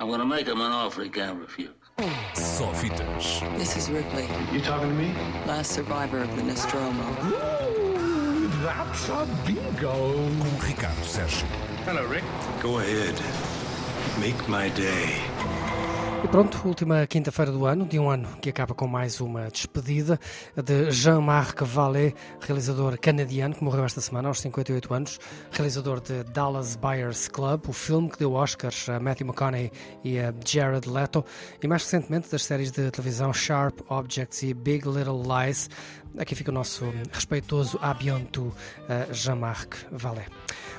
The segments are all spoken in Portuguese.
I'm gonna make him an offer he can't refuse. Só fitas. This is Ripley, You talking to me? last survivor of the Nostromo. That's a bingo. Com Ricardo Sérgio. Hello, Rick. Go ahead. Make my day. E pronto, última quinta-feira do ano, de um ano que acaba com mais uma despedida de Jean-Marc Vallée, realizador canadiano que morreu esta semana aos 58 anos, realizador de Dallas Buyers Club, o filme que deu Oscars a Matthew McConaughey e a Jared Leto, e mais recentemente das séries de televisão Sharp Objects e Big Little Lies. Aqui fica o nosso respeitoso abianto a Jean-Marc Vallée.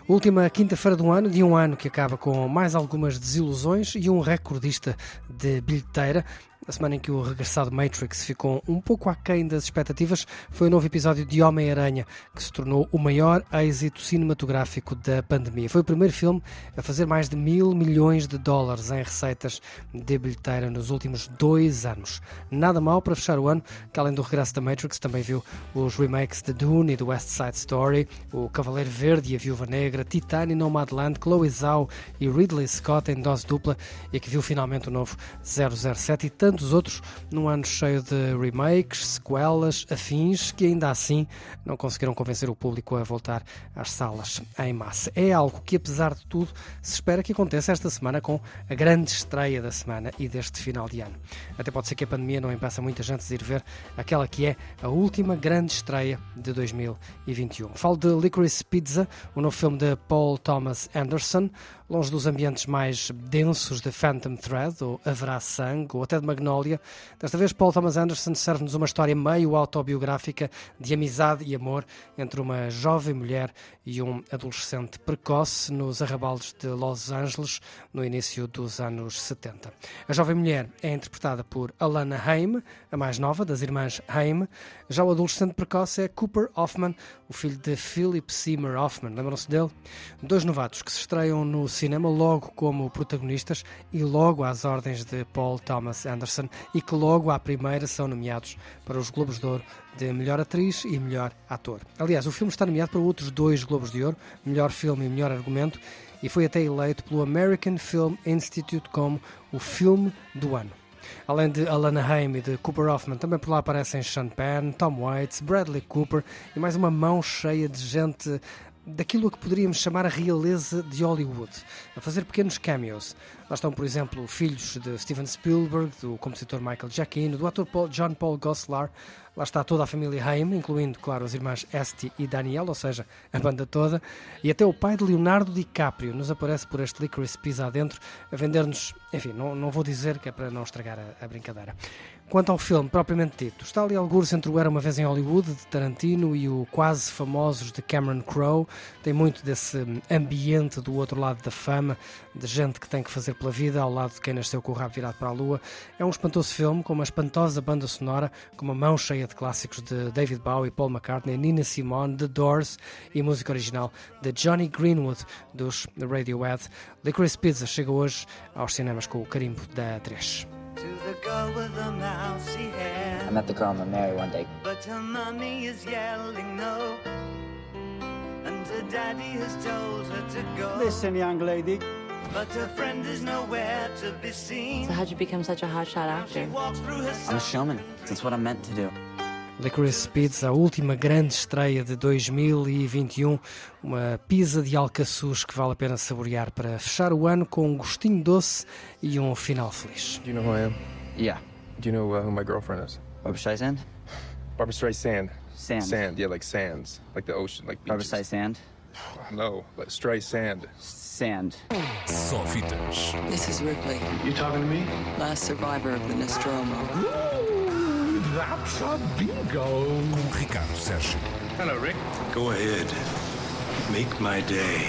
Última quinta-feira do ano, de um ano que acaba com mais algumas desilusões e um recordista de bilheteira. A semana em que o regressado Matrix ficou um pouco aquém das expectativas foi o novo episódio de Homem-Aranha, que se tornou o maior êxito cinematográfico da pandemia. Foi o primeiro filme a fazer mais de mil milhões de dólares em receitas de bilheteira nos últimos dois anos. Nada mal para fechar o ano, que além do regresso da Matrix também viu os remakes de Dune e do West Side Story, o Cavaleiro Verde e a Viúva Negra, Titane e Nomadland, Chloe Zhao e Ridley Scott em dose dupla e que viu finalmente o novo 007 e tantos outros num ano cheio de remakes, sequelas, afins, que ainda assim não conseguiram convencer o público a voltar às salas em massa. É algo que, apesar de tudo, se espera que aconteça esta semana com a grande estreia da semana e deste final de ano. Até pode ser que a pandemia não impeça muita gente de ir ver aquela que é a última grande estreia de 2021. Falo de Licorice Pizza, o novo filme de Paul Thomas Anderson, longe dos ambientes mais densos de Phantom Thread, ou Haverá Sangue, ou até de Magnolia. Desta vez, Paul Thomas Anderson serve-nos uma história meio autobiográfica de amizade e amor entre uma jovem mulher e um adolescente precoce nos arrabaldes de Los Angeles no início dos anos 70. A jovem mulher é interpretada por Alana Haim, a mais nova das irmãs Haim. Já o adolescente precoce é Cooper Hoffman, o filho de Philip Seymour Hoffman. Lembram-se dele? Dois novatos que se estreiam no cinema logo como protagonistas e logo às ordens de Paul Thomas Anderson e que logo à primeira são nomeados para os Globos de Ouro de melhor atriz e melhor ator. Aliás, o filme está nomeado para outros dois Globos de Ouro, melhor filme e melhor argumento, e foi até eleito pelo American Film Institute como o filme do ano. Além de Alana Haim e de Cooper Hoffman, também por lá aparecem Sean Penn, Tom Waits, Bradley Cooper e mais uma mão cheia de gente daquilo a que poderíamos chamar a realeza de Hollywood, a fazer pequenos cameos. Lá estão, por exemplo, filhos de Steven Spielberg, do compositor Michael Giacchino, do ator Paul, John Paul Goslar. Lá está toda a família Haim, incluindo, claro, as irmãs Esty e Danielle, ou seja, a banda toda. E até o pai de Leonardo DiCaprio nos aparece por este Licorice Pizza adentro, a vender-nos, enfim, não, não vou dizer que é para não estragar a, a brincadeira. Quanto ao filme propriamente dito, está ali alguns entre o Era Uma Vez em Hollywood, de Tarantino, e o Quase Famosos, de Cameron Crowe. Tem muito desse ambiente do outro lado da fama, de gente que tem que fazer pela vida, ao lado de quem nasceu com o rabo virado para a lua. É um espantoso filme, com uma espantosa banda sonora, com uma mão cheia de clássicos de David Bowie, Paul McCartney, Nina Simone, The Doors e música original de Johnny Greenwood, dos Radiohead. Licorice Pizza chega hoje aos cinemas com o carimbo da 3. The girl with the mousy hair. I met the girl I'm gonna marry one day. But her mommy is yelling no. And her daddy has told her to go. Listen, young lady. But her friend is nowhere to be seen. So how'd you become such a hotshot actor? I'm a showman. That's what I'm meant to do. Licorice Pizza, a última grande estreia de 2021, uma pizza de alcaçuz que vale a pena saborear para fechar o ano com um gostinho doce e um final feliz. Do you know who I am? Yeah. Do you know uh, who my girlfriend is? Barbara Streisand? Barbara Streisand. Sand. Sand, yeah, like sands, like the ocean, like beaches. Barbara beaches. Streisand? No, like Streisand. Sand. Só fitas. This is Ripley, You talking to me? last survivor of the Nostromo. That's a bingo. Com Ricardo Sérgio. Hello, Rick. Go ahead. Make my day.